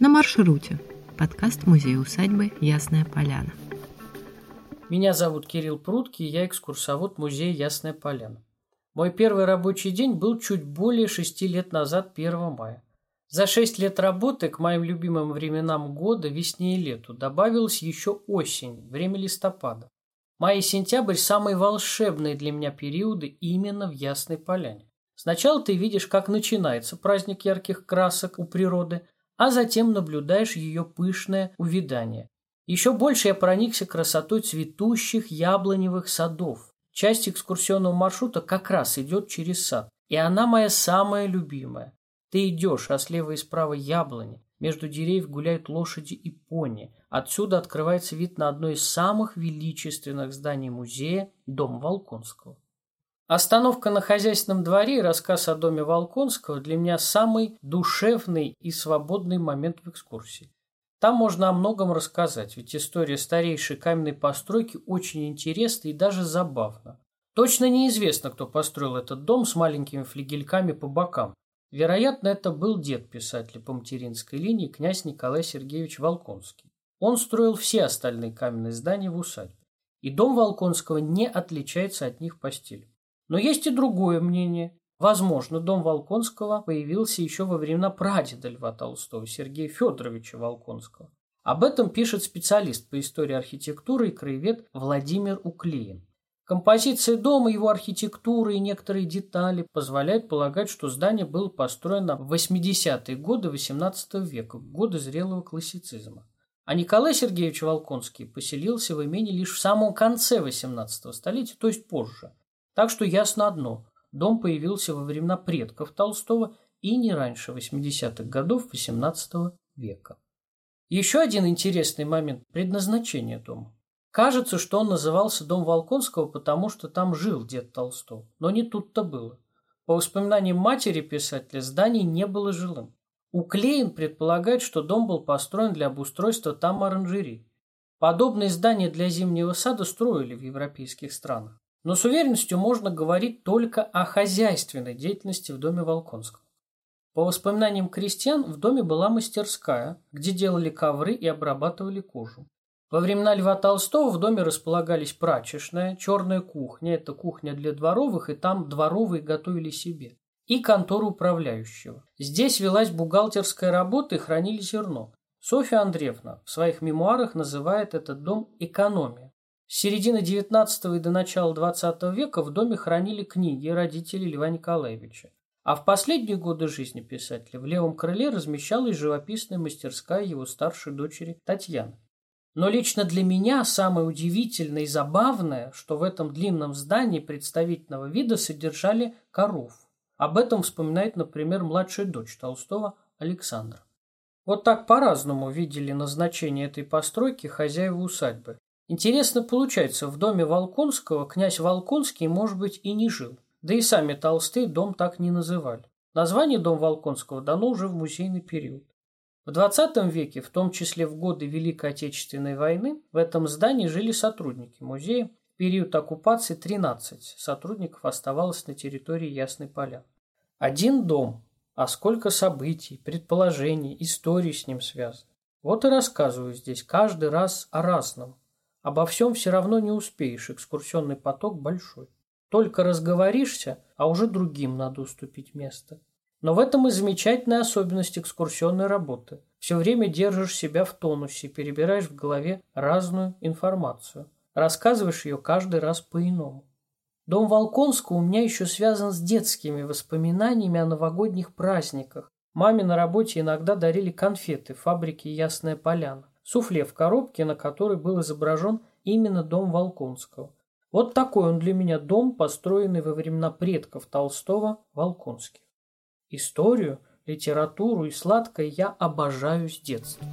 На маршруте. Подкаст музея-усадьбы «Ясная поляна». Меня зовут Кирилл Прудки, я экскурсовод музея «Ясная поляна». Мой первый рабочий день был чуть более шести лет назад, 1 мая. За шесть лет работы к моим любимым временам года, весне и лету, добавилась еще осень, время листопада. Май и сентябрь – самые волшебные для меня периоды именно в Ясной Поляне. Сначала ты видишь, как начинается праздник ярких красок у природы, а затем наблюдаешь ее пышное увядание. Еще больше я проникся красотой цветущих яблоневых садов. Часть экскурсионного маршрута как раз идет через сад, и она моя самая любимая. Ты идешь, а слева и справа яблони, между деревьев гуляют лошади и пони. Отсюда открывается вид на одно из самых величественных зданий музея – дом Волконского. Остановка на хозяйственном дворе и рассказ о доме Волконского для меня самый душевный и свободный момент в экскурсии. Там можно о многом рассказать, ведь история старейшей каменной постройки очень интересна и даже забавна. Точно неизвестно, кто построил этот дом с маленькими флигельками по бокам. Вероятно, это был дед писателя по материнской линии, князь Николай Сергеевич Волконский. Он строил все остальные каменные здания в усадьбе. И дом Волконского не отличается от них по стилю. Но есть и другое мнение. Возможно, дом Волконского появился еще во времена прадеда Льва Толстого, Сергея Федоровича Волконского. Об этом пишет специалист по истории архитектуры и краевед Владимир Уклеин. Композиция дома, его архитектура и некоторые детали позволяют полагать, что здание было построено в 80-е годы XVIII века, годы зрелого классицизма. А Николай Сергеевич Волконский поселился в имении лишь в самом конце XVIII столетия, то есть позже. Так что ясно одно – дом появился во времена предков Толстого и не раньше 80-х годов XVIII века. Еще один интересный момент – предназначение дома. Кажется, что он назывался дом Волконского, потому что там жил дед Толстого. Но не тут-то было. По воспоминаниям матери писателя, здание не было жилым. Уклеин предполагает, что дом был построен для обустройства там оранжерей. Подобные здания для зимнего сада строили в европейских странах. Но с уверенностью можно говорить только о хозяйственной деятельности в доме Волконского. По воспоминаниям крестьян, в доме была мастерская, где делали ковры и обрабатывали кожу. Во времена Льва Толстого в доме располагались прачечная, черная кухня, это кухня для дворовых, и там дворовые готовили себе, и контора управляющего. Здесь велась бухгалтерская работа и хранили зерно. Софья Андреевна в своих мемуарах называет этот дом «экономия». С середины XIX и до начала XX века в доме хранили книги родителей Льва Николаевича. А в последние годы жизни писателя в левом крыле размещалась живописная мастерская его старшей дочери Татьяны. Но лично для меня самое удивительное и забавное, что в этом длинном здании представительного вида содержали коров. Об этом вспоминает, например, младшая дочь Толстого Александра. Вот так по-разному видели назначение этой постройки хозяева усадьбы. Интересно получается, в доме Волконского князь Волконский, может быть, и не жил. Да и сами толстые дом так не называли. Название дом Волконского дано уже в музейный период. В XX веке, в том числе в годы Великой Отечественной войны, в этом здании жили сотрудники музея. В период оккупации 13 сотрудников оставалось на территории Ясной Поля. Один дом, а сколько событий, предположений, историй с ним связано. Вот и рассказываю здесь каждый раз о разном, Обо всем все равно не успеешь, экскурсионный поток большой. Только разговоришься, а уже другим надо уступить место. Но в этом и замечательная особенность экскурсионной работы. Все время держишь себя в тонусе, перебираешь в голове разную информацию. Рассказываешь ее каждый раз по-иному. Дом Волконского у меня еще связан с детскими воспоминаниями о новогодних праздниках. Маме на работе иногда дарили конфеты в фабрике «Ясная поляна» суфле в коробке, на которой был изображен именно дом Волконского. Вот такой он для меня дом, построенный во времена предков Толстого Волконских. Историю, литературу и сладкое я обожаю с детства.